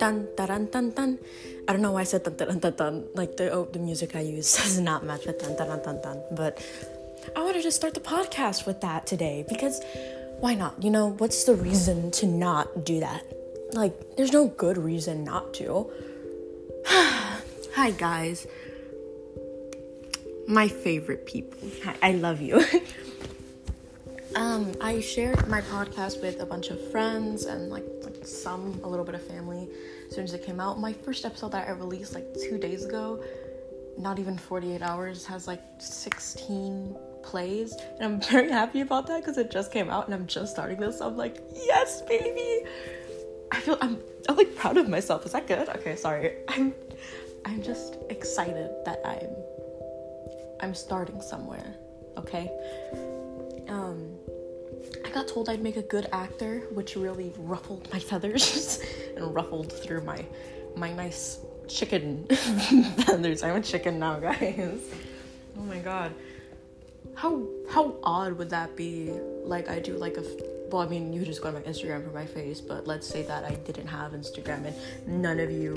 dun dun dun dun. I don't know why I said dun dun dun dun. Like the oh, the music I use does not match with dun dun dun dun. But I wanted to start the podcast with that today because why not? You know, what's the reason to not do that? Like, there's no good reason not to. Hi guys. My favorite people. Hi, I love you. um, I shared my podcast with a bunch of friends and like some a little bit of family as soon as it came out. My first episode that I released like two days ago, not even 48 hours, has like 16 plays. And I'm very happy about that because it just came out and I'm just starting this. So I'm like, yes, baby. I feel I'm I'm like proud of myself. Is that good? Okay, sorry. I'm I'm just excited that I'm I'm starting somewhere. Okay? Um I got told I'd make a good actor, which really ruffled my feathers and ruffled through my my nice chicken feathers. I'm a chicken now, guys. Oh my god. How how odd would that be? Like I do like a well, I mean, you just go to my Instagram for my face, but let's say that I didn't have Instagram and none of you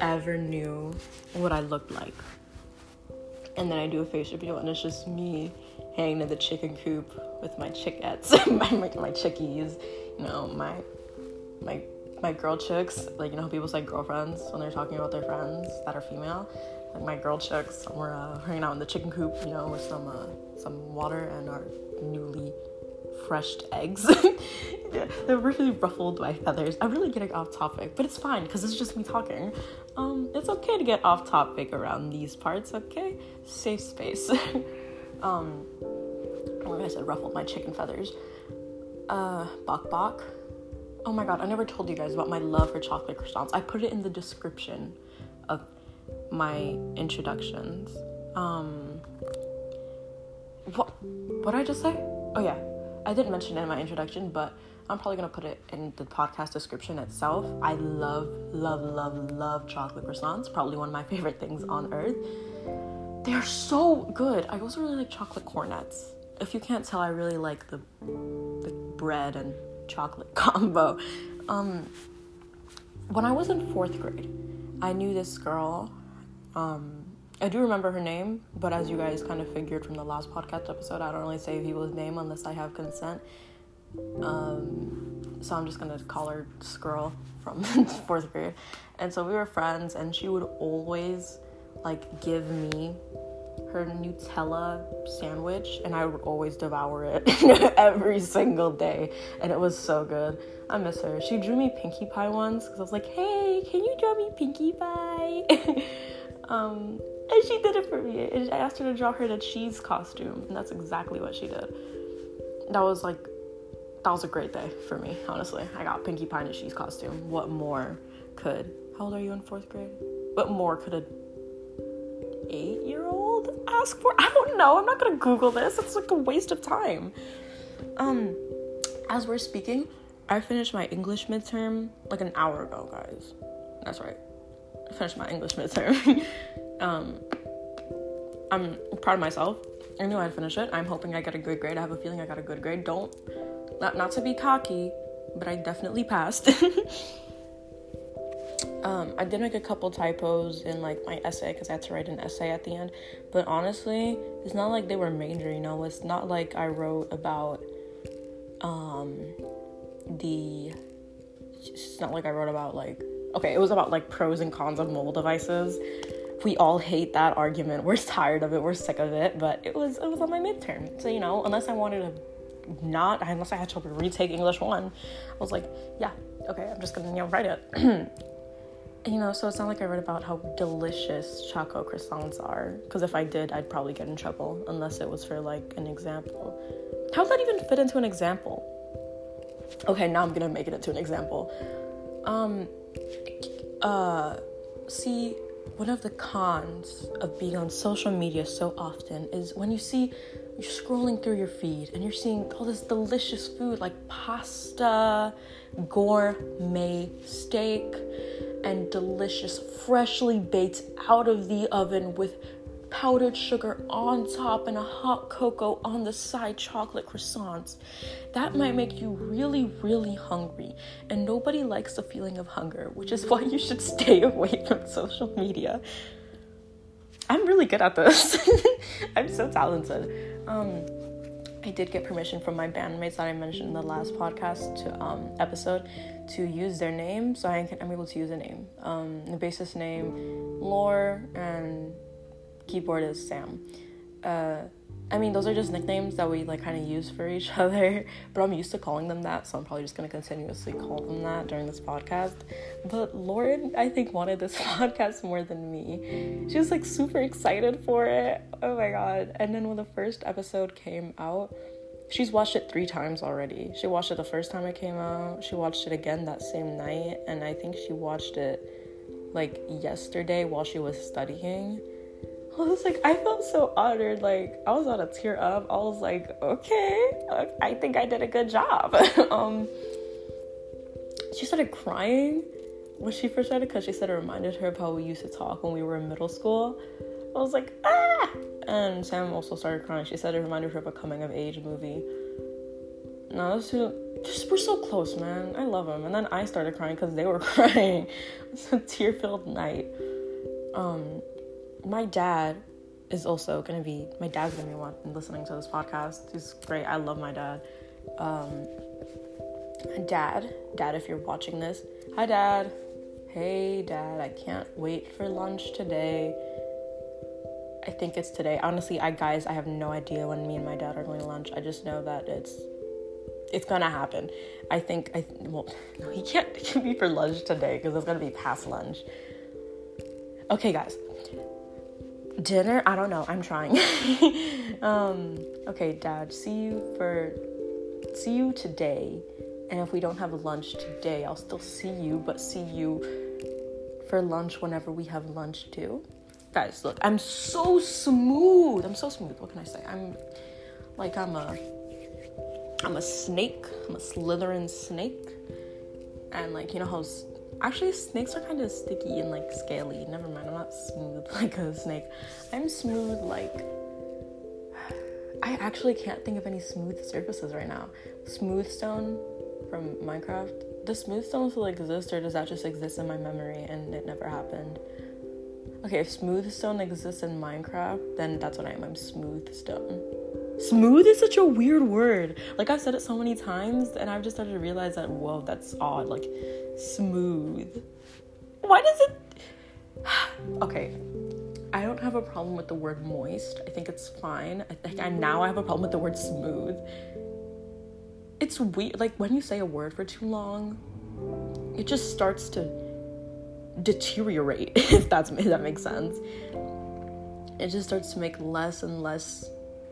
ever knew what I looked like. And then I do a face video and it's just me hanging in the chicken coop with my chickettes, my, my, my chickies, you know, my my my girl chicks, like you know how people say girlfriends when they're talking about their friends that are female. Like my girl chicks, we're uh, hanging out in the chicken coop, you know, with some uh, some water and our newly freshed eggs. they're really ruffled by feathers. I'm really getting off topic, but it's fine because it's just me talking. Um, it's okay to get off topic around these parts, okay? Safe space. um, like I said, ruffled my chicken feathers. Uh, bok bok. Oh my god, I never told you guys about my love for chocolate croissants. I put it in the description of my introductions. Um, what? What did I just say? Oh yeah, I didn't mention it in my introduction, but I'm probably gonna put it in the podcast description itself. I love, love, love, love chocolate croissants. Probably one of my favorite things on earth. They are so good. I also really like chocolate cornets. If you can't tell, I really like the the bread and chocolate combo. Um, when I was in fourth grade, I knew this girl. Um, I do remember her name, but as you guys kind of figured from the last podcast episode, I don't really say people's name unless I have consent. Um, so I'm just gonna call her Skirl from fourth grade. And so we were friends, and she would always like give me her Nutella sandwich, and I would always devour it every single day, and it was so good. I miss her. She drew me Pinkie Pie once because I was like, "Hey, can you draw me Pinkie Pie?" um, and she did it for me. I asked her to draw her the cheese costume, and that's exactly what she did. That was like, that was a great day for me, honestly. I got Pinkie Pie in a cheese costume. What more could, how old are you in fourth grade? What more could a eight year old ask for? I don't know. I'm not gonna Google this. It's like a waste of time. Um, as we're speaking, I finished my English midterm like an hour ago, guys. That's right. I finished my English midterm. Um, I'm proud of myself. I knew I'd finish it. I'm hoping I get a good grade. I have a feeling I got a good grade. Don't, not, not to be cocky, but I definitely passed. um, I did make a couple typos in like my essay because I had to write an essay at the end. But honestly, it's not like they were major. You know, it's not like I wrote about um the. It's not like I wrote about like okay, it was about like pros and cons of mobile devices we all hate that argument. We're tired of it. We're sick of it. But it was it was on my midterm. So you know, unless I wanted to not unless I had to retake English one, I was like, yeah, okay, I'm just gonna you know write it. you know, so it's not like I read about how delicious choco croissants are. Because if I did, I'd probably get in trouble unless it was for like an example. How would that even fit into an example? Okay, now I'm gonna make it into an example. Um, uh, see, one of the cons of being on social media so often is when you see you're scrolling through your feed and you're seeing all this delicious food like pasta, gourmet steak, and delicious freshly baked out of the oven with powdered sugar on top and a hot cocoa on the side, chocolate croissants. That might make you really, really hungry. And nobody likes the feeling of hunger, which is why you should stay away from social media. I'm really good at this. I'm so talented. Um, I did get permission from my bandmates that I mentioned in the last podcast to, um, episode to use their name, so I I'm able to use a name. Um, the bassist name, Lore, and keyboard is Sam. Uh, I mean, those are just nicknames that we like kind of use for each other, but I'm used to calling them that, so I'm probably just gonna continuously call them that during this podcast. But Lauren, I think, wanted this podcast more than me. She was like super excited for it. Oh my god. And then when the first episode came out, she's watched it three times already. She watched it the first time it came out, she watched it again that same night, and I think she watched it like yesterday while she was studying I was like, I felt so honored. Like, I was on a tear up. I was like, okay, I think I did a good job. um, she started crying when she first started because she said it reminded her of how we used to talk when we were in middle school. I was like, ah! And Sam also started crying. She said it reminded her of a coming of age movie. No, those two, just we're so close, man. I love them. And then I started crying because they were crying. It's a tear filled night. Um, my dad is also gonna be my dad's gonna be one listening to this podcast. He's great. I love my dad. Um, dad, dad, if you're watching this, hi, dad. Hey, dad. I can't wait for lunch today. I think it's today. Honestly, I guys, I have no idea when me and my dad are going to lunch. I just know that it's it's gonna happen. I think I well, no, he can't, it can't be for lunch today because it's gonna be past lunch. Okay, guys dinner? I don't know. I'm trying. Um okay dad see you for see you today. And if we don't have lunch today i'll still see you but see you for lunch whenever we have lunch too. Guys look i'm so smooth. I'm so smooth. What can i say? I'm like i'm a i'm a snake. I'm a slytherin snake. And like you know how Actually, snakes are kind of sticky and like scaly. Never mind, I'm not smooth like a snake. I'm smooth like. I actually can't think of any smooth surfaces right now. Smooth stone from Minecraft. Does smooth stone still exist or does that just exist in my memory and it never happened? Okay, if smooth stone exists in Minecraft, then that's what I am. I'm smooth stone. Smooth is such a weird word. Like I've said it so many times, and I've just started to realize that whoa, that's odd. Like smooth. Why does it? okay, I don't have a problem with the word moist. I think it's fine. I think I now I have a problem with the word smooth. It's weird. Like when you say a word for too long, it just starts to deteriorate. If that's if that makes sense. It just starts to make less and less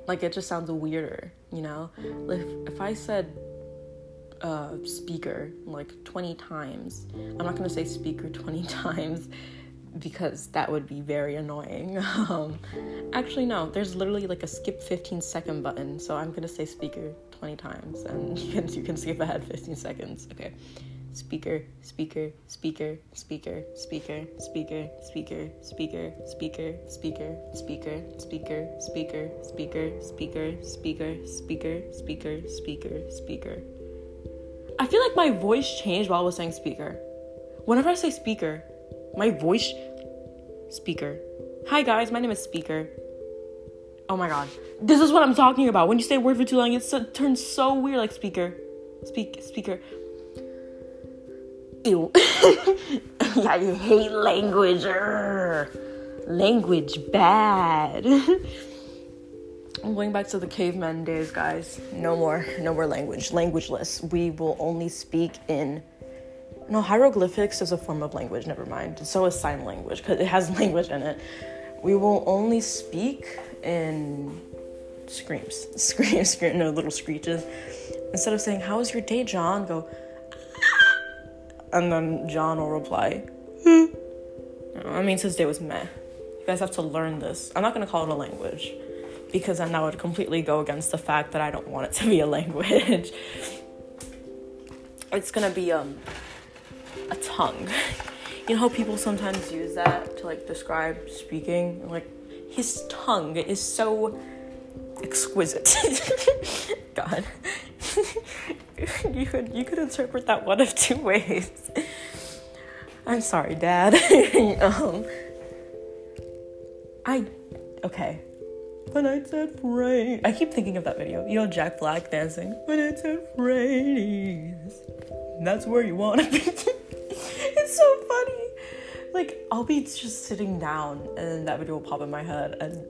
like it just sounds weirder, you know? If if I said uh, speaker like 20 times, I'm not gonna say speaker 20 times because that would be very annoying. Um, actually, no, there's literally like a skip 15 second button, so I'm gonna say speaker 20 times and you can, you can skip ahead 15 seconds. Okay speaker, speaker, speaker, speaker, speaker, speaker, speaker, speaker, speaker, speaker, speaker, speaker, speaker, speaker, speaker, speaker, speaker, speaker, speaker, speaker. I feel like my voice changed while I was saying speaker. Whenever I say speaker, my voice speaker. Hi guys, my name is Speaker. Oh my god. This is what I'm talking about. When you say word for too long, it turns so weird like speaker. Speak speaker. Ew. I hate language. Urgh. Language bad. I'm going back to the caveman days, guys. No more, no more language. Languageless. We will only speak in. No, hieroglyphics is a form of language. Never mind. So is sign language because it has language in it. We will only speak in screams, screams, scream, no little screeches. Instead of saying, "How was your day, John?" Go and then John will reply, hmm. I mean, his day was meh. You guys have to learn this. I'm not gonna call it a language because then that would completely go against the fact that I don't want it to be a language. it's gonna be um a tongue. You know how people sometimes use that to like describe speaking? Like his tongue is so exquisite. God. you could you could interpret that one of two ways. I'm sorry, Dad. um, I okay. When I said rain, I keep thinking of that video. You know, Jack Black dancing. When I said rain, that's where you want to be. it's so funny. Like I'll be just sitting down, and that video will pop in my head, and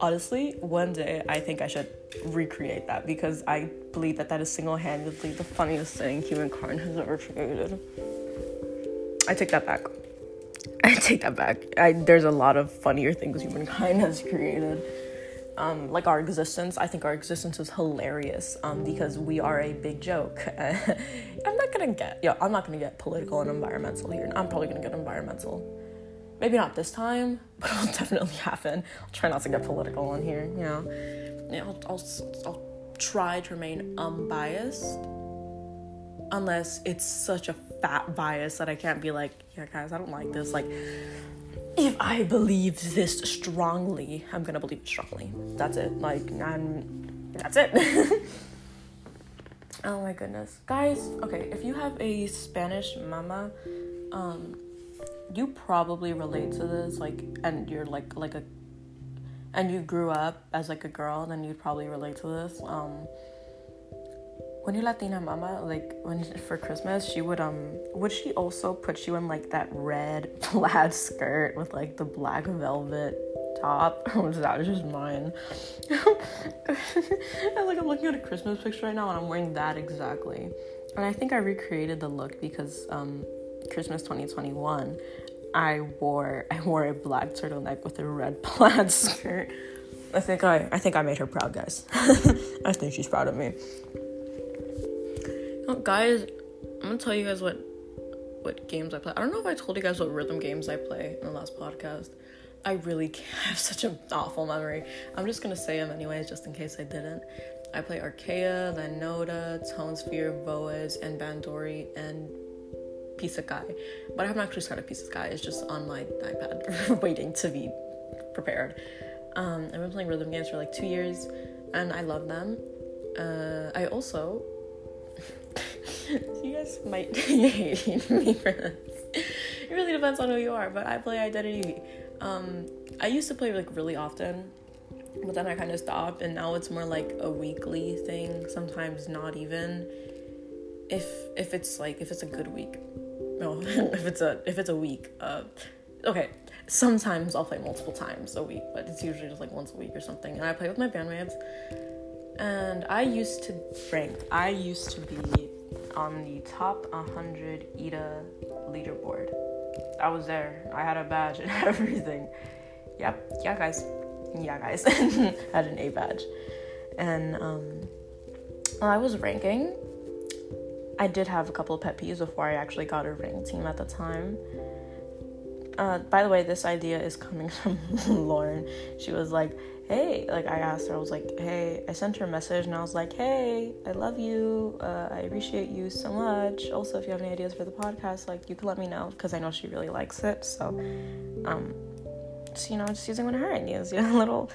honestly, one day I think I should recreate that because I believe that that is single-handedly the funniest thing humankind has ever created. I take that back. I take that back. I, there's a lot of funnier things humankind has created. Um, like our existence, I think our existence is hilarious um, because we are a big joke. I'm not gonna get, yeah, I'm not gonna get political and environmental here. I'm probably gonna get environmental maybe not this time, but it'll definitely happen. I'll try not to get political on here, you know. Yeah, I'll, I'll, I'll try to remain unbiased unless it's such a fat bias that I can't be like, yeah, guys, I don't like this. Like, if I believe this strongly, I'm gonna believe it strongly. That's it. Like, and that's it. oh my goodness, guys. Okay, if you have a Spanish mama, um, you probably relate to this like and you're like like a and you grew up as like a girl then you'd probably relate to this um your latina mama like when for christmas she would um would she also put you in like that red plaid skirt with like the black velvet top was that just mine and like i'm looking at a christmas picture right now and i'm wearing that exactly and i think i recreated the look because um Christmas 2021, I wore I wore a black turtleneck with a red plaid skirt. I think I I think I made her proud, guys. I think she's proud of me. Oh, guys, I'm gonna tell you guys what what games I play. I don't know if I told you guys what rhythm games I play in the last podcast. I really have such an awful memory. I'm just gonna say them anyways, just in case I didn't. I play Arcaea, then Noda, Tone Sphere, Voez, and Bandori, and Pisacai. But I haven't actually started Pisacai. It's just on my iPad, waiting to be prepared. Um, I've been playing rhythm games for like two years, and I love them. Uh, I also, you guys might hate me for this. It really depends on who you are, but I play Identity. Um, I used to play like really often, but then I kind of stopped, and now it's more like a weekly thing. Sometimes not even. If if it's like if it's a good week, no if it's a if it's a week uh okay sometimes i'll play multiple times a week but it's usually just like once a week or something and i play with my bandmates and i used to rank i used to be on the top 100 ida leaderboard. I was there. I had a badge and everything. Yep. Yeah guys. Yeah guys. Had an a badge. And um i was ranking I did have a couple of pet peeves before I actually got a ring team at the time. Uh, by the way, this idea is coming from Lauren. She was like, hey, like I asked her, I was like, hey, I sent her a message and I was like, hey, I love you. Uh, I appreciate you so much. Also, if you have any ideas for the podcast, like you can let me know because I know she really likes it. So, um, so you know, just using one of her ideas, you know, a little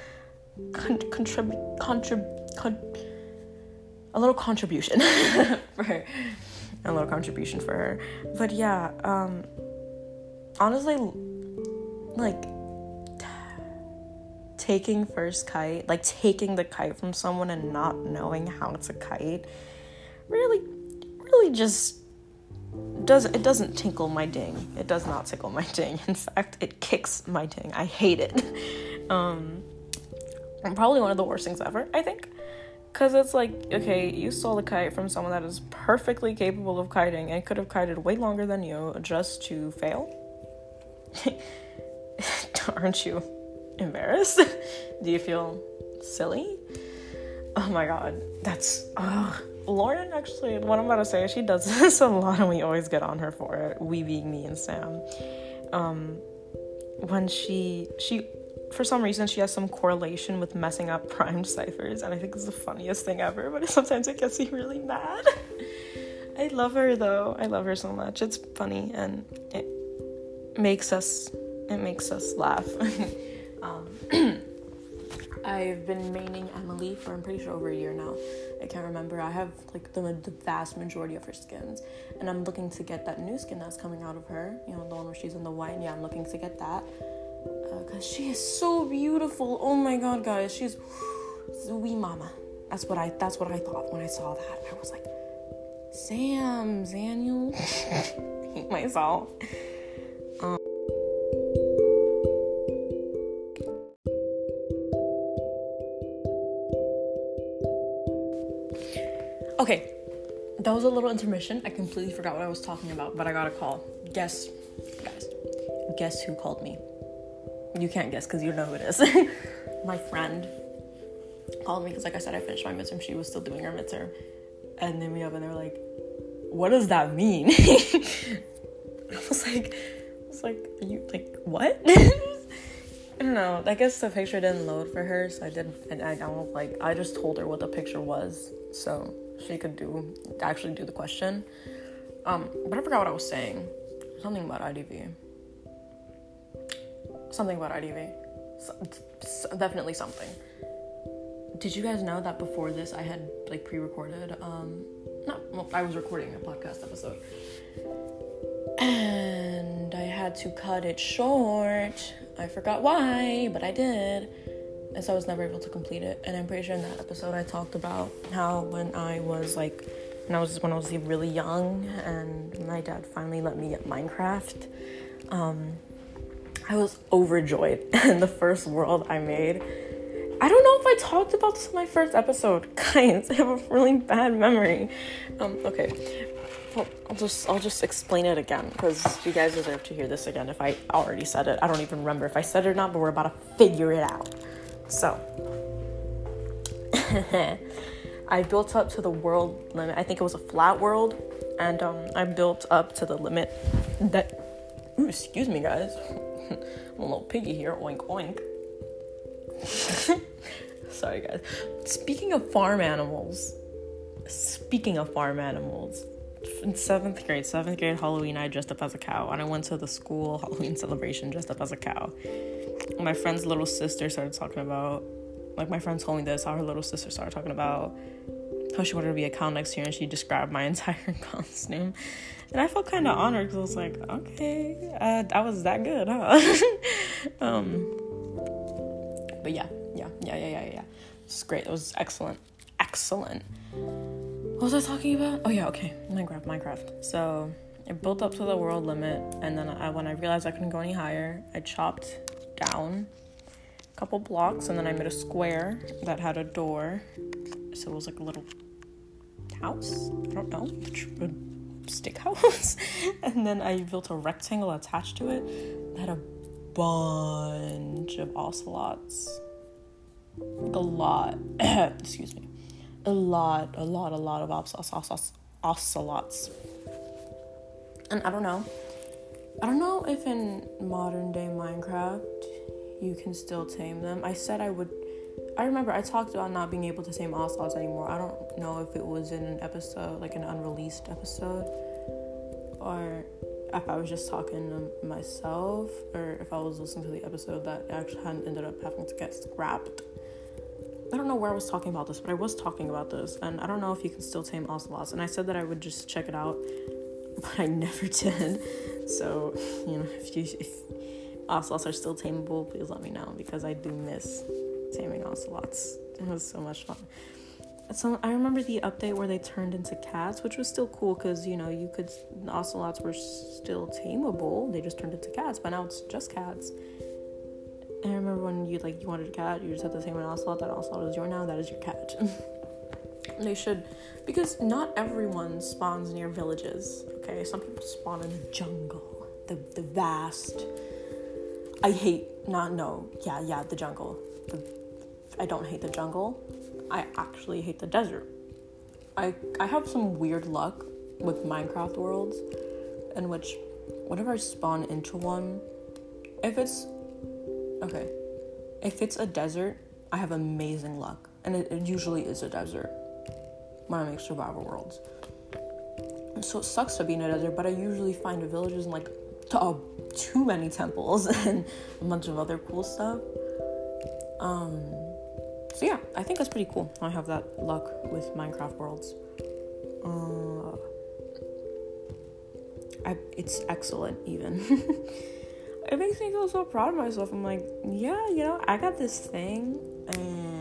con- contrib contrib con- a little contribution for her. A little contribution for her. But yeah, um honestly like taking first kite, like taking the kite from someone and not knowing how to kite really really just does it doesn't tinkle my ding. It does not tickle my ding. In fact, it kicks my ding. I hate it. Um probably one of the worst things ever, I think. Because it's like, okay, you stole a kite from someone that is perfectly capable of kiting and could have kited way longer than you just to fail. Aren't you embarrassed? Do you feel silly? Oh my god, that's. Uh, Lauren actually, what I'm about to say, she does this a lot and we always get on her for it. We being me and Sam. Um, when she she for some reason she has some correlation with messing up primed ciphers and i think it's the funniest thing ever but sometimes it gets me really mad i love her though i love her so much it's funny and it makes us it makes us laugh I've been maining Emily for I'm pretty sure over a year now. I can't remember. I have like the, the vast majority of her skins, and I'm looking to get that new skin that's coming out of her. You know, the one where she's in the white. Yeah, I'm looking to get that because uh, she is so beautiful. Oh my god, guys, she's wee mama. That's what I. That's what I thought when I saw that. I was like, Sam, Daniel. hate myself. Um, okay, that was a little intermission. I completely forgot what I was talking about, but I got a call. Guess, guys, guess who called me? You can't guess because you know who it is. my friend called me because, like I said, I finished my midterm. She was still doing her midterm, and then me up, and they were like, "What does that mean?" I was like, I was like, Are you like what? I don't know. I guess the picture didn't load for her, so I did. And I don't like. I just told her what the picture was, so she could do actually do the question. Um, but I forgot what I was saying. Something about IDV. Something about IDV. So, definitely something. Did you guys know that before this I had like pre-recorded? Um, no, well, I was recording a podcast episode and I had to cut it short. I forgot why, but I did. And so I was never able to complete it. And I'm pretty sure in that episode I talked about how when I was like when I was when I was really young and my dad finally let me get Minecraft, um, I was overjoyed. and the first world I made I don't know if I talked about this in my first episode. Guys, I have a really bad memory. Um, okay. I'll just I'll just explain it again because you guys deserve to hear this again. If I already said it, I don't even remember if I said it or not. But we're about to figure it out. So, I built up to the world limit. I think it was a flat world, and um, I built up to the limit that. Ooh, excuse me, guys. I'm a little piggy here. Oink oink. Sorry, guys. Speaking of farm animals, speaking of farm animals, in seventh grade, seventh grade Halloween, I dressed up as a cow, and I went to the school Halloween celebration dressed up as a cow. My friend's little sister started talking about, like my friend told me this, how her little sister started talking about how she wanted to be a cow next year, and she described my entire costume, and I felt kind of honored because I was like, okay, uh, I was that good, huh? um, but yeah, yeah, yeah, yeah, yeah, yeah. It's great. It was excellent, excellent. What was I talking about? Oh yeah, okay, Minecraft, Minecraft. So it built up to the world limit, and then I, when I realized I couldn't go any higher, I chopped down a couple blocks, and then I made a square that had a door. So it was like a little house. I don't know, a stick house. and then I built a rectangle attached to it that had a bunch of ocelots. Like a lot. Excuse me a lot, a lot, a lot of ocelots. And I don't know. I don't know if in modern day Minecraft you can still tame them. I said I would. I remember I talked about not being able to tame ocelots anymore. I don't know if it was in an episode, like an unreleased episode, or if I was just talking to myself, or if I was listening to the episode that actually hadn't ended up having to get scrapped. I don't know where I was talking about this, but I was talking about this, and I don't know if you can still tame ocelots. And I said that I would just check it out, but I never did. So, you know, if you if ocelots are still tameable, please let me know because I do miss taming ocelots. It was so much fun. So I remember the update where they turned into cats, which was still cool because you know you could ocelots were still tameable. They just turned into cats, but now it's just cats. And I remember when you like you wanted a cat, you just had to say an ocelot. That ocelot is your now. That is your cat. they should, because not everyone spawns near villages. Okay, some people spawn in the jungle, the the vast. I hate not no yeah yeah the jungle. The, I don't hate the jungle. I actually hate the desert. I I have some weird luck with Minecraft worlds, in which whenever I spawn into one, if it's Okay. If it's a desert, I have amazing luck. And it, it usually is a desert make survival worlds. So it sucks to be in a desert, but I usually find villages in like uh, too many temples and a bunch of other cool stuff. Um, so yeah, I think that's pretty cool. I have that luck with Minecraft Worlds. Uh, I, it's excellent, even. it makes me feel so proud of myself. I'm like, yeah, you know, I got this thing, and.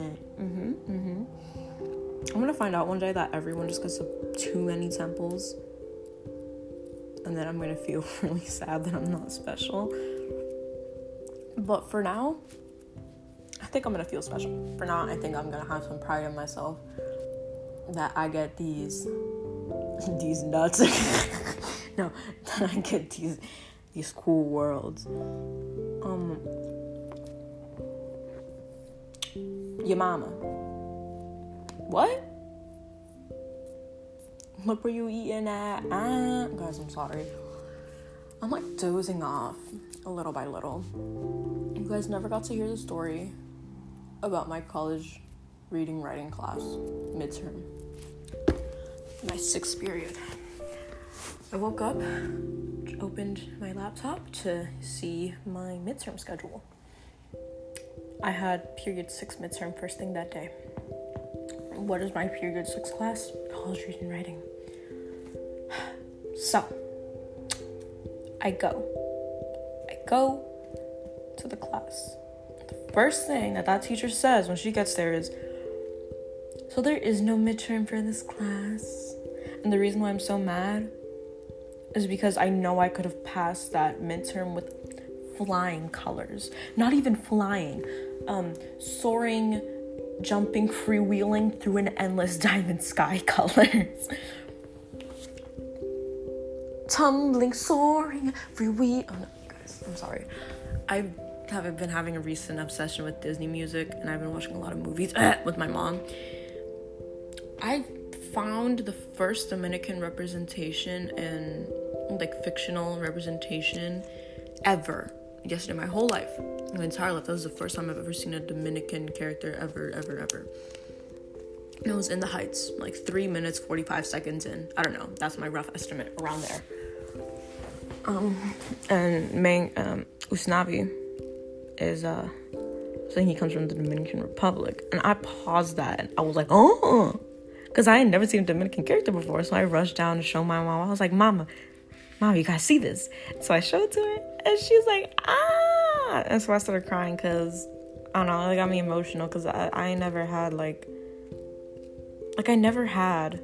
I'm gonna find out one day that everyone just gets too many temples, and then I'm gonna feel really sad that I'm not special. But for now, I think I'm gonna feel special. For now, I think I'm gonna have some pride in myself that I get these these nuts. no, that I get these these cool worlds. Um, your mama. What? Look were you eating at. Ah, guys, I'm sorry. I'm like dozing off a little by little. You guys never got to hear the story about my college reading writing class midterm. My sixth period. I woke up, opened my laptop to see my midterm schedule. I had period six midterm first thing that day. What is my period six class? College reading writing. So, I go. I go to the class. The first thing that that teacher says when she gets there is, So there is no midterm for this class. And the reason why I'm so mad is because I know I could have passed that midterm with flying colors. Not even flying, um, soaring, jumping, freewheeling through an endless diamond sky colors tumbling, soaring, free we. Oh no, guys, I'm sorry. I have been having a recent obsession with Disney music, and I've been watching a lot of movies with my mom. I found the first Dominican representation and like fictional representation ever yesterday my whole life my entire life that was the first time i've ever seen a dominican character ever ever ever and it was in the heights like three minutes 45 seconds in i don't know that's my rough estimate around there um, and Mang um, Usnavi is uh saying he comes from the Dominican Republic, and I paused that. And I was like, oh, because I had never seen a Dominican character before, so I rushed down to show my mom. I was like, Mama, Mom, you gotta see this. So I showed to her, and she's like, ah, and so I started crying because I don't know, it got me emotional because I I never had like like I never had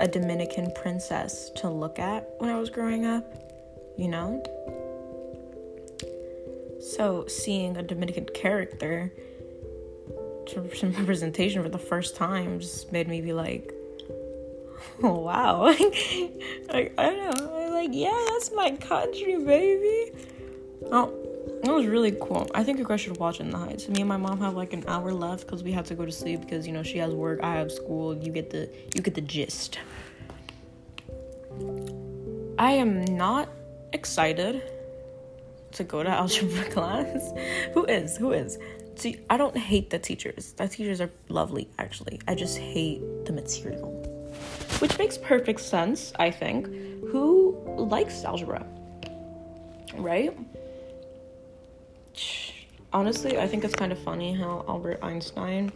a Dominican princess to look at when I was growing up, you know? So seeing a Dominican character some representation for the first time just made me be like, oh wow. like I don't know. I was like, yeah, that's my country, baby. Oh, it was really cool. I think you guys should watch It In the Heights. Me and my mom have like an hour left because we have to go to sleep because you know she has work, I have school. You get the you get the gist. I am not excited to go to algebra class. Who is? Who is? See, I don't hate the teachers. The teachers are lovely, actually. I just hate the material. Which makes perfect sense, I think. Who likes algebra? Right? Honestly, I think it's kind of funny how Albert Einstein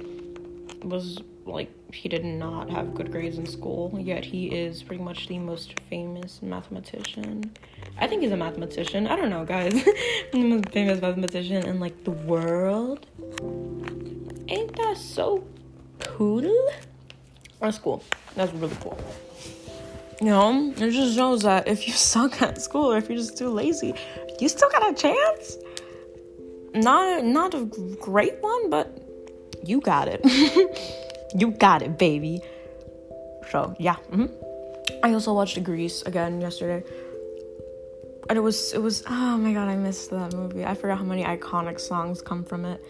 was like he did not have good grades in school, yet he is pretty much the most famous mathematician. I think he's a mathematician. I don't know, guys. the most famous mathematician in like the world. Ain't that so cool? That's cool. That's really cool. You know, it just shows that if you suck at school or if you're just too lazy, you still got a chance not not a great one, but you got it. you got it, baby. So yeah. Mm-hmm. I also watched Grease again yesterday. And it was it was oh my god I missed that movie. I forgot how many iconic songs come from it.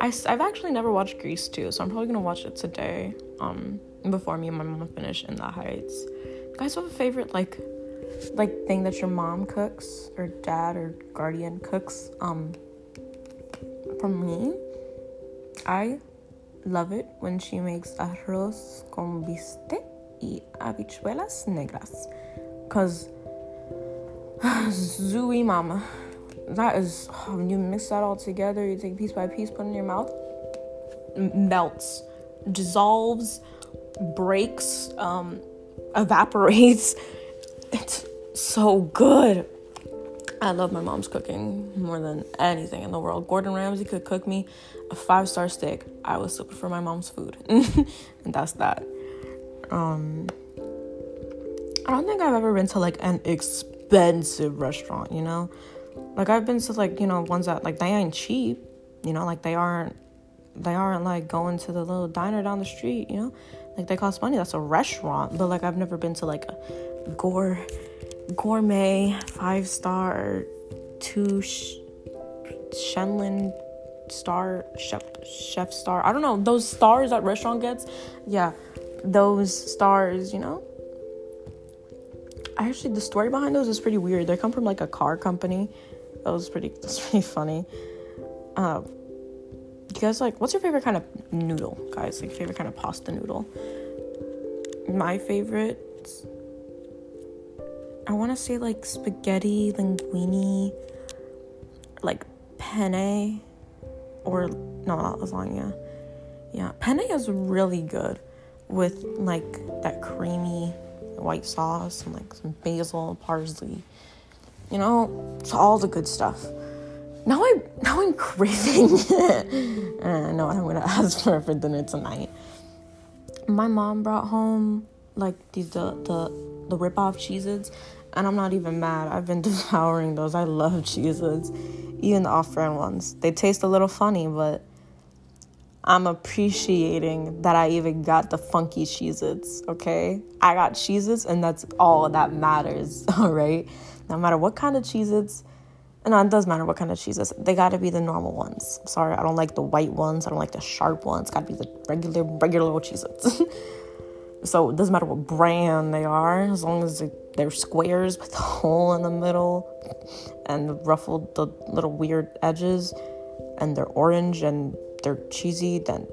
I, I've actually never watched Grease too, so I'm probably gonna watch it today. Um, before me and my mom finish in the Heights. You guys have a favorite like like thing that your mom cooks or dad or guardian cooks? Um, for me, I love it when she makes arroz con bistec y habichuelas negras. Cause Zooey Mama that is when you mix that all together, you take piece by piece, put in your mouth, melts, dissolves, breaks, um, evaporates. It's so good. I love my mom's cooking more than anything in the world. Gordon Ramsay could cook me a five star steak. I would still prefer my mom's food, and that's that. Um, I don't think I've ever been to like an expensive restaurant. You know, like I've been to like you know ones that like they ain't cheap. You know, like they aren't they aren't like going to the little diner down the street. You know, like they cost money. That's a restaurant. But like I've never been to like a gore gourmet five star two sh- Michelin star chef chef star. I don't know those stars that restaurant gets. Yeah, those stars. You know. I actually, the story behind those is pretty weird. They come from like a car company. That was pretty. That's pretty funny. Uh, you guys like what's your favorite kind of noodle, guys? Like favorite kind of pasta noodle? My favorite I want to say like spaghetti linguine, like penne, or no, not lasagna. Yeah, penne is really good with like that creamy white sauce and like some basil, parsley. You know, it's all the good stuff. Now I now I'm craving it. Uh, I know what I'm gonna ask for for dinner tonight. My mom brought home like these the the the rip off Cheez and I'm not even mad. I've been devouring those. I love cheeses. even the off brand ones. They taste a little funny, but I'm appreciating that I even got the funky cheeses, okay? I got cheeses, and that's all that matters, all right? No matter what kind of cheeses no, it does matter what kind of cheeses. They gotta be the normal ones. Sorry, I don't like the white ones. I don't like the sharp ones. Gotta be the regular, regular old Cheez So it doesn't matter what brand they are, as long as they're squares with a hole in the middle and ruffled the little weird edges, and they're orange and they're cheesy, then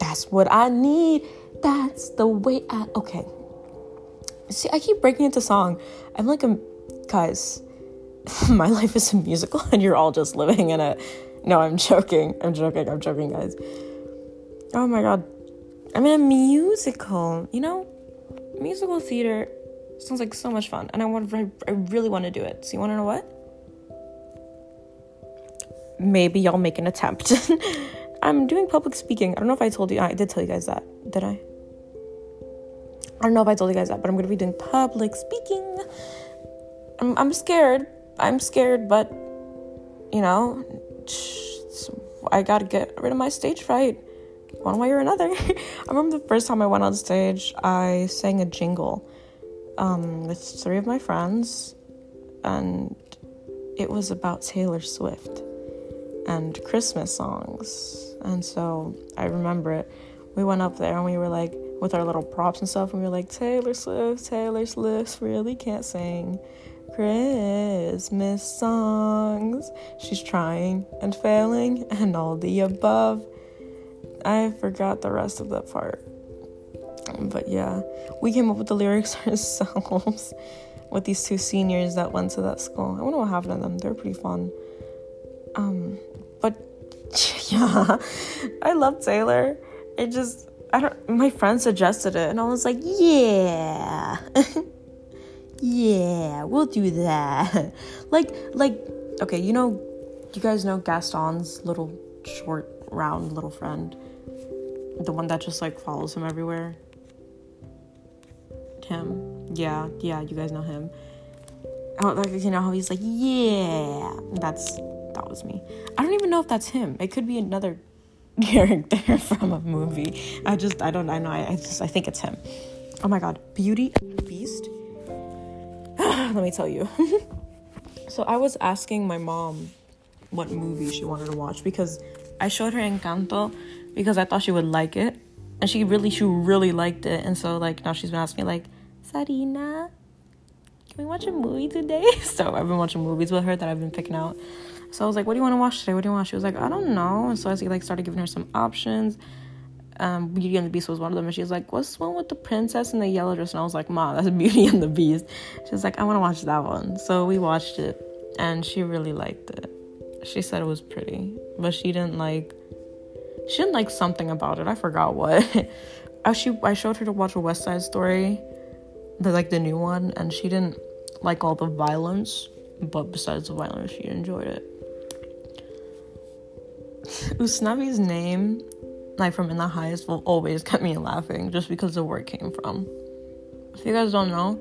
that's what I need. That's the way I. Okay. See, I keep breaking into song. I'm like a. Guys, my life is a musical and you're all just living in it. No, I'm joking. I'm joking. I'm joking, guys. Oh my god. I'm in a musical, you know? Musical theater sounds like so much fun, and I want, I, I really want to do it. So you want to know what? Maybe I'll make an attempt. I'm doing public speaking. I don't know if I told you. I did tell you guys that. Did I? I don't know if I told you guys that, but I'm gonna be doing public speaking. I'm, I'm scared. I'm scared, but you know, I gotta get rid of my stage fright one way or another. I remember the first time I went on stage, I sang a jingle um, with three of my friends, and it was about Taylor Swift and Christmas songs. And so I remember it. We went up there and we were like, with our little props and stuff, and we were like, Taylor Swift, Taylor Swift really can't sing Christmas songs. She's trying and failing and all the above. I forgot the rest of that part. But yeah, we came up with the lyrics ourselves with these two seniors that went to that school. I wonder what happened to them. They're pretty fun. Um, but yeah, I love Taylor. It just I don't my friend suggested it and I was like, yeah. yeah, we'll do that. like like okay, you know you guys know Gaston's little short round little friend the one that just like follows him everywhere. Him. Yeah, yeah, you guys know him. Oh, like you know how he's like, yeah. That's that was me. I don't even know if that's him. It could be another character from a movie. I just I don't I know I, I just I think it's him. Oh my god, Beauty and the Beast. Let me tell you. so I was asking my mom what movie she wanted to watch because I showed her Encanto because I thought she would like it. And she really, she really liked it. And so, like, now she's been asking me, like, Sarina, can we watch a movie today? So I've been watching movies with her that I've been picking out. So I was like, what do you want to watch today? What do you want? She was like, I don't know. And so I like started giving her some options. Um, Beauty and the Beast was one of them. And she was like, what's one with the princess and the yellow dress? And I was like, Mom, that's Beauty and the Beast. She was like, I want to watch that one. So we watched it. and she really liked it. She said it was pretty, but she didn't like she didn't like something about it. I forgot what. I she I showed her to watch a West Side Story, the like the new one, and she didn't like all the violence. But besides the violence, she enjoyed it. Usnavi's name, like from In the Heights, will always get me laughing just because of where it came from. If you guys don't know,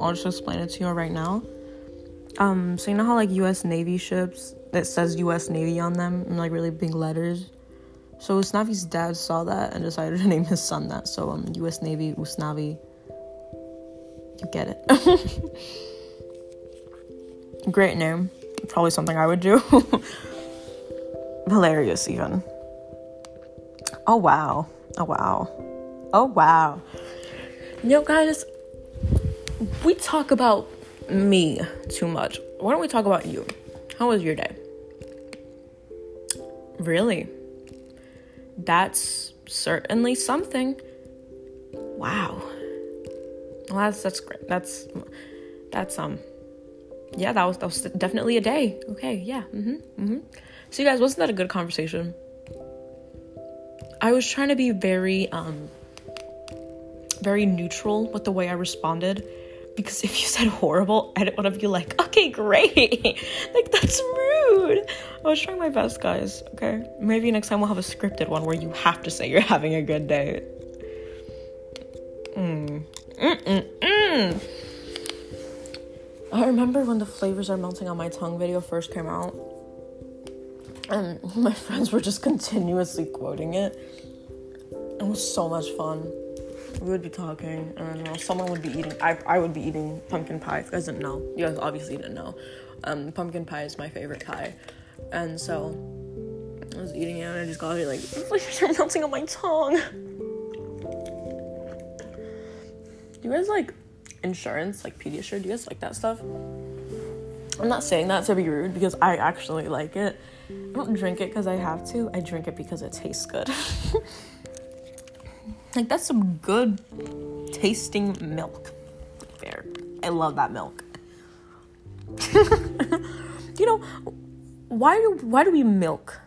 I'll just explain it to you right now. Um, so you know how like U.S. Navy ships that says U.S. Navy on them in like really big letters. So Usnavi's dad saw that and decided to name his son that. So um, U.S. Navy Usnavi. You get it. Great name. Probably something I would do. Hilarious, even. Oh wow. Oh wow. Oh wow. Know, guys, we talk about me too much. Why don't we talk about you? How was your day? Really? That's certainly something. Wow. Well, that's that's great. That's that's um yeah, that was that was definitely a day. Okay, yeah. Mhm. Mhm. So you guys, wasn't that a good conversation? I was trying to be very um very neutral with the way I responded because if you said horrible, I didn't want to be like, okay, great. like, that's rude. I was trying my best, guys, okay? Maybe next time we'll have a scripted one where you have to say you're having a good day. Mm. Mm-mm-mm. I remember when the flavors are melting on my tongue video first came out. And my friends were just continuously quoting it. It was so much fun we would be talking, and someone would be eating. I, I would be eating pumpkin pie. If you guys didn't know, you guys obviously didn't know. Um, pumpkin pie is my favorite pie, and so I was eating it, and I just got it like melting on my tongue. Do you guys like insurance, like Pediasure? Do you guys like that stuff? I'm not saying that to be rude because I actually like it. I don't drink it because I have to. I drink it because it tastes good. Like that's some good tasting milk. There. I love that milk. you know, why do why do we milk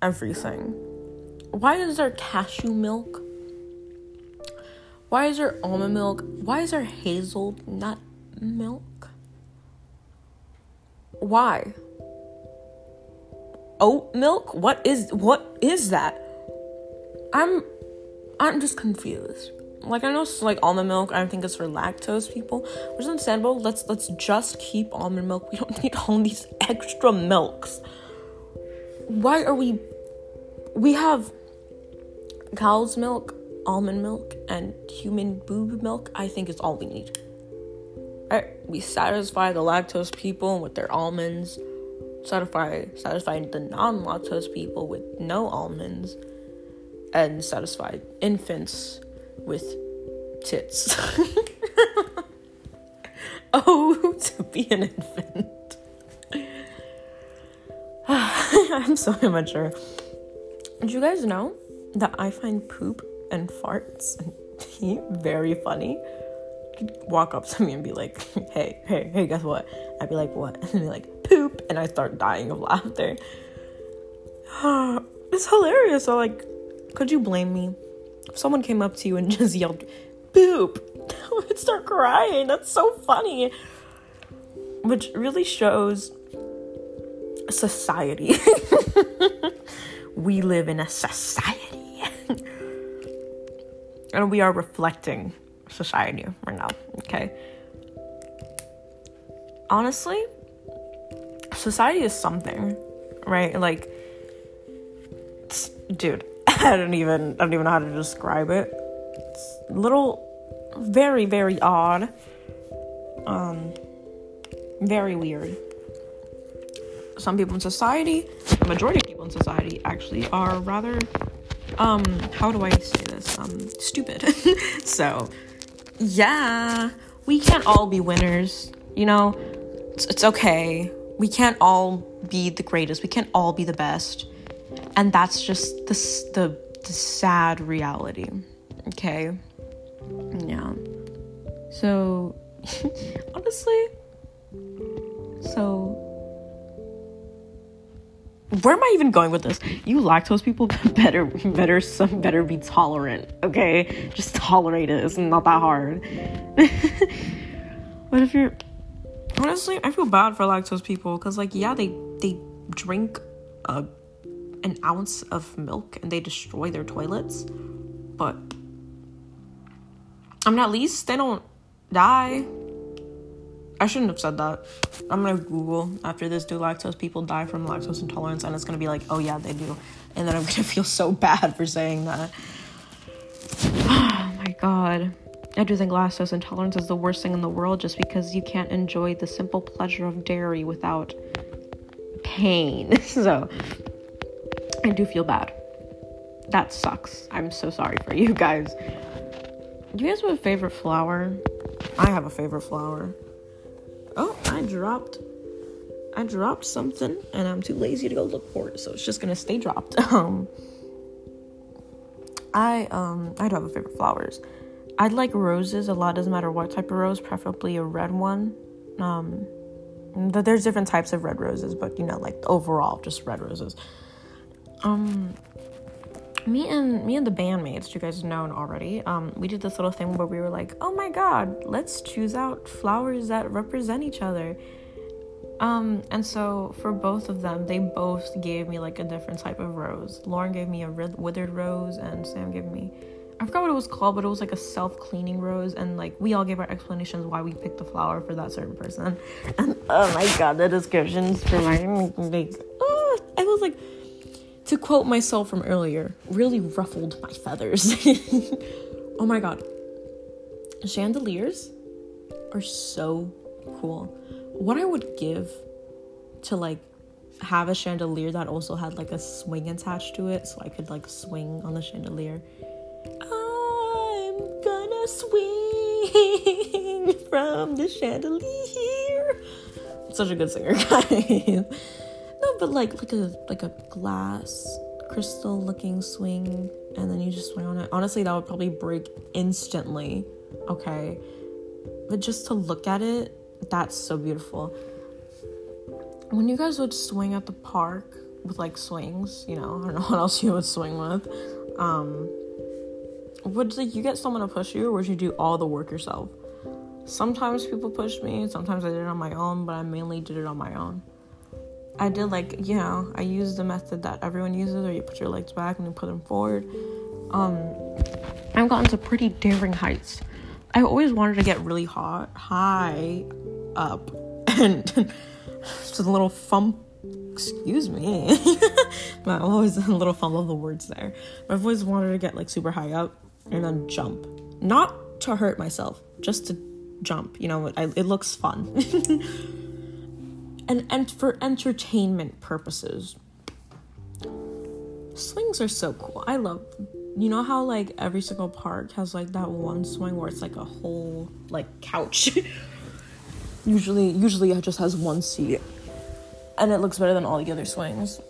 everything? Why is there cashew milk? Why is there almond milk? Why is there hazelnut milk? Why? Oat milk? What is what is that? I'm I'm just confused. Like I know like almond milk, I don't think it's for lactose people, which is understandable. Let's let's just keep almond milk. We don't need all these extra milks. Why are we we have cow's milk, almond milk, and human boob milk, I think is all we need. We satisfy the lactose people with their almonds, satisfy satisfy the non-lactose people with no almonds and satisfied infants with tits. oh, to be an infant. I'm so immature. Did you guys know that I find poop and farts and pee very funny? walk up to me and be like, hey, hey, hey, guess what? I'd be like, what? And they'd be like, poop. And I start dying of laughter. it's hilarious. So, like, could you blame me? If someone came up to you and just yelled, "Boop," I would start crying. That's so funny. Which really shows society. we live in a society. and we are reflecting society right now, okay? Honestly, society is something, right? Like, dude, I don't even I don't even know how to describe it. It's a little very, very odd. Um very weird. Some people in society, the majority of people in society actually are rather um how do I say this? Um stupid. so yeah, we can't all be winners, you know? It's, it's okay. We can't all be the greatest. We can't all be the best and that's just the, the, the sad reality okay yeah so honestly so where am I even going with this? You lactose people better better some better be tolerant, okay? Just tolerate it. It's not that hard. but if you're honestly, I feel bad for lactose people because like yeah, they they drink a an ounce of milk and they destroy their toilets, but I mean at least they don't die. I shouldn't have said that. I'm gonna Google after this do lactose people die from lactose intolerance and it's gonna be like, oh yeah, they do. And then I'm gonna feel so bad for saying that. Oh my god. I do think lactose intolerance is the worst thing in the world just because you can't enjoy the simple pleasure of dairy without pain. so I do feel bad. That sucks. I'm so sorry for you guys. Do you guys have a favorite flower? I have a favorite flower. Oh, I dropped I dropped something and I'm too lazy to go look for it, so it's just gonna stay dropped. Um I um I do have a favorite flowers. I'd like roses a lot, doesn't matter what type of rose, preferably a red one. Um there's different types of red roses, but you know, like overall just red roses. Um me and me and the bandmates, you guys know already, um, we did this little thing where we were like, oh my god, let's choose out flowers that represent each other. Um, and so for both of them, they both gave me like a different type of rose. Lauren gave me a withered rose, and Sam gave me, I forgot what it was called, but it was like a self cleaning rose. And like we all gave our explanations why we picked the flower for that certain person. And oh my god, the descriptions for my like, oh, I was like to quote myself from earlier, really ruffled my feathers. oh my god. Chandeliers are so cool. What I would give to like have a chandelier that also had like a swing attached to it so I could like swing on the chandelier. I'm gonna swing from the chandelier. Such a good singer, guys. But like like a like a glass crystal looking swing and then you just swing on it. Honestly, that would probably break instantly. Okay. But just to look at it, that's so beautiful. When you guys would swing at the park with like swings, you know, I don't know what else you would swing with. Um would like you get someone to push you or would you do all the work yourself? Sometimes people push me, sometimes I did it on my own, but I mainly did it on my own. I did like you know I used the method that everyone uses, where you put your legs back and you put them forward. Um, I've gotten to pretty daring heights. I always wanted to get really hot, high up, and just a little thump. Excuse me, I'm always a little fumble of the words there. I've always wanted to get like super high up and then jump, not to hurt myself, just to jump. You know, I, it looks fun. And and for entertainment purposes. Swings are so cool. I love you know how like every single park has like that one swing where it's like a whole like couch. usually usually it just has one seat. And it looks better than all the other swings.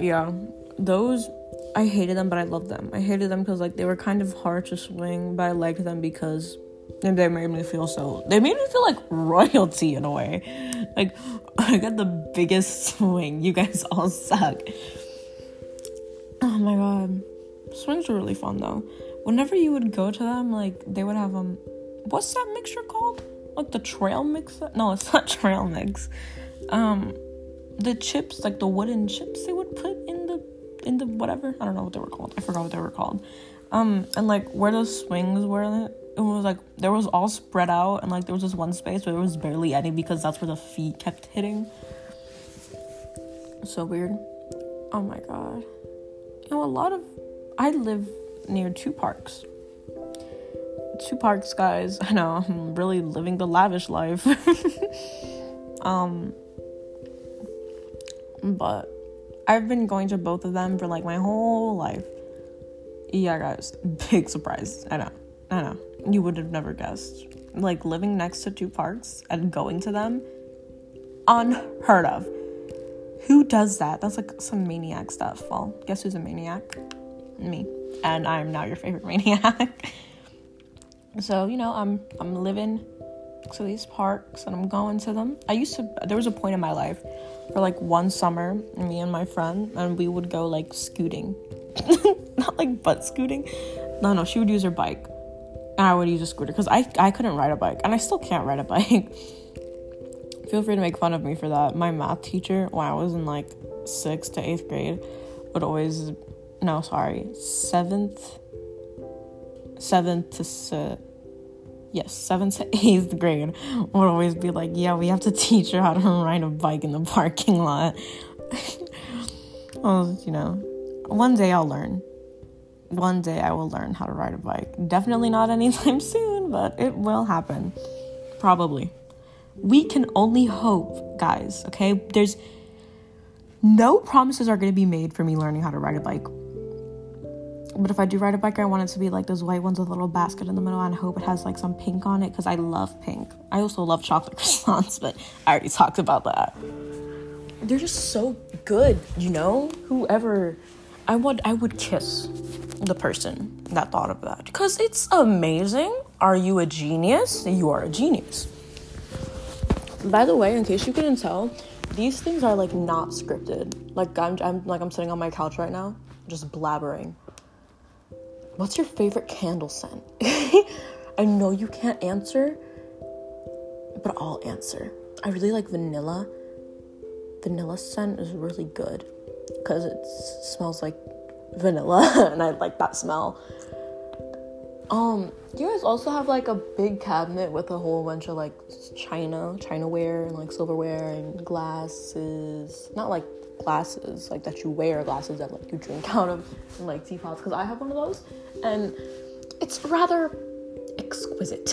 Yeah. Those I hated them but I loved them. I hated them because like they were kind of hard to swing, but I liked them because and they made me feel so they made me feel like royalty in a way. Like i got the biggest swing. You guys all suck. Oh my god. Swings are really fun though. Whenever you would go to them like they would have um what's that mixture called? Like the trail mix? No it's not trail mix. Um the chips like the wooden chips they would put in the in the whatever. I don't know what they were called. I forgot what they were called. Um and like where those swings were it was like there was all spread out and like there was just one space where there was barely any because that's where the feet kept hitting. So weird. Oh my god. You know, a lot of I live near two parks. Two parks, guys. I know I'm really living the lavish life. um but I've been going to both of them for like my whole life. Yeah, guys, big surprise. I know. I know you would have never guessed. Like living next to two parks and going to them, unheard of. Who does that? That's like some maniac stuff. Well, guess who's a maniac? Me. And I'm now your favorite maniac. so, you know, I'm I'm living to these parks and I'm going to them. I used to, there was a point in my life for like one summer, me and my friend, and we would go like scooting. Not like butt scooting. No, no, she would use her bike and I would use a scooter because I, I couldn't ride a bike and I still can't ride a bike. Feel free to make fun of me for that. My math teacher, when I was in like sixth to eighth grade, would always, no, sorry, seventh, seventh to, yes, seventh to eighth grade would always be like, yeah, we have to teach her how to ride a bike in the parking lot. well, you know, one day I'll learn. One day I will learn how to ride a bike. Definitely not anytime soon, but it will happen. Probably. We can only hope, guys, okay? There's no promises are going to be made for me learning how to ride a bike. But if I do ride a bike, I want it to be like those white ones with a little basket in the middle, and hope it has like some pink on it because I love pink. I also love chocolate croissants, but I already talked about that. They're just so good, you know. Whoever, I would, I would kiss the person that thought of that because it's amazing. Are you a genius? You are a genius. By the way, in case you couldn't tell, these things are like not scripted. Like I'm, I'm like I'm sitting on my couch right now, just blabbering What's your favorite candle scent? I know you can't answer, but I'll answer. I really like vanilla. Vanilla scent is really good because it smells like vanilla and I like that smell. Um, you guys also have like a big cabinet with a whole bunch of like china, chinaware and like silverware and glasses. Not like glasses like that you wear, glasses that like you drink out of, and like teapots. Because I have one of those, and it's rather exquisite.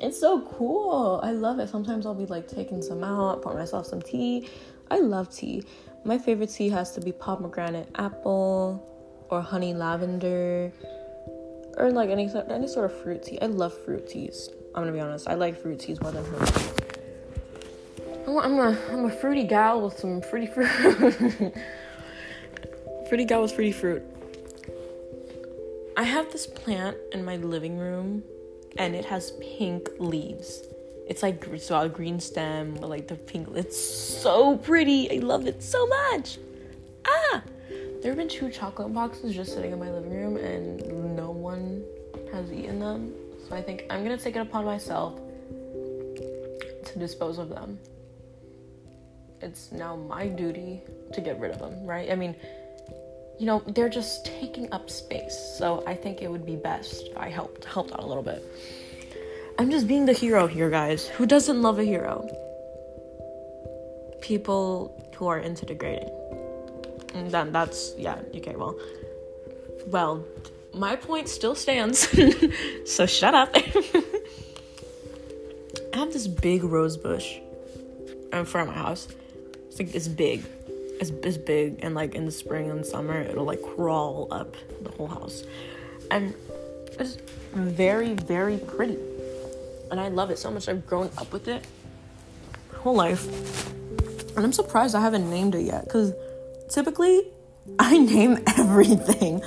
it's so cool. I love it. Sometimes I'll be like taking some out, pour myself some tea. I love tea. My favorite tea has to be pomegranate apple or honey lavender or like any any sort of fruit tea. I love fruit teas. I'm gonna be honest. I like fruit teas more than herbal I'm a I'm a fruity gal with some fruity fruit. fruity gal with fruity fruit. I have this plant in my living room, and it has pink leaves. It's like it's a green stem, like the pink. It's so pretty. I love it so much. Ah, there have been two chocolate boxes just sitting in my living room, and no one has eaten them. So I think I'm gonna take it upon myself to dispose of them it's now my duty to get rid of them, right? I mean, you know, they're just taking up space. So I think it would be best if I helped helped out a little bit. I'm just being the hero here, guys. Who doesn't love a hero? People who are into degrading. And then that's yeah, okay, well. Well, my point still stands. so shut up. I have this big rose bush in front of my house it's like it's big. It's, it's big and like in the spring and summer it'll like crawl up the whole house. And it's very, very pretty. And I love it so much. I've grown up with it whole life. And I'm surprised I haven't named it yet. Cause typically I name everything.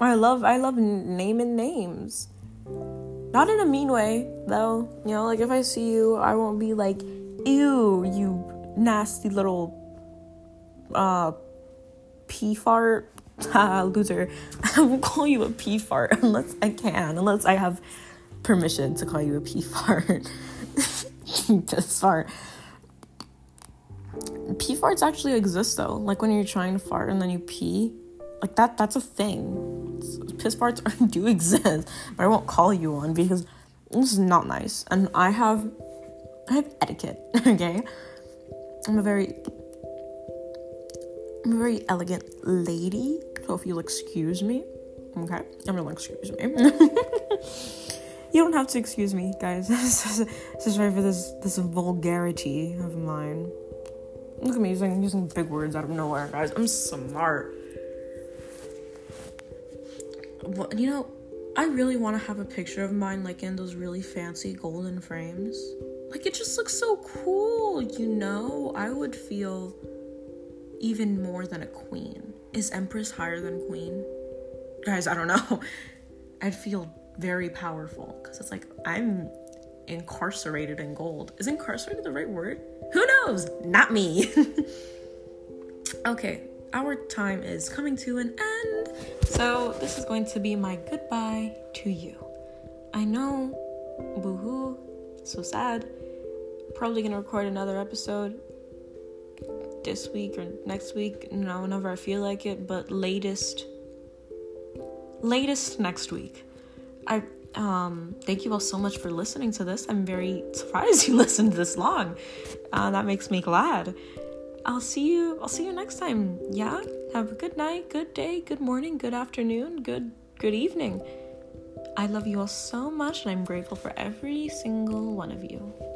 I love I love naming names. Not in a mean way, though. You know, like if I see you, I won't be like, ew, you nasty little uh pee fart. loser. I won't call you a pee fart unless I can, unless I have permission to call you a pee fart. Piss fart. Pee farts actually exist though. Like when you're trying to fart and then you pee. Like that that's a thing. Piss farts do exist. But I won't call you one because this is not nice. And I have I have etiquette, okay? I'm a very I'm a very elegant lady, so if you'll excuse me, okay? I'm gonna excuse me. You don't have to excuse me, guys. this is sorry for this this vulgarity of mine. Look at me using using big words out of nowhere, guys. I'm smart. Well, you know, I really want to have a picture of mine like in those really fancy golden frames. Like it just looks so cool, you know? I would feel even more than a queen. Is Empress higher than queen? Guys, I don't know. I'd feel very powerful because it's like I'm incarcerated in gold. Is incarcerated the right word? Who knows? Not me. okay, our time is coming to an end. So, this is going to be my goodbye to you. I know, boohoo, so sad. Probably gonna record another episode this week or next week, you know, whenever I feel like it, but latest latest next week. I um thank you all so much for listening to this. I'm very surprised you listened this long. Uh, that makes me glad. I'll see you I'll see you next time. Yeah? Have a good night, good day, good morning, good afternoon, good good evening. I love you all so much and I'm grateful for every single one of you.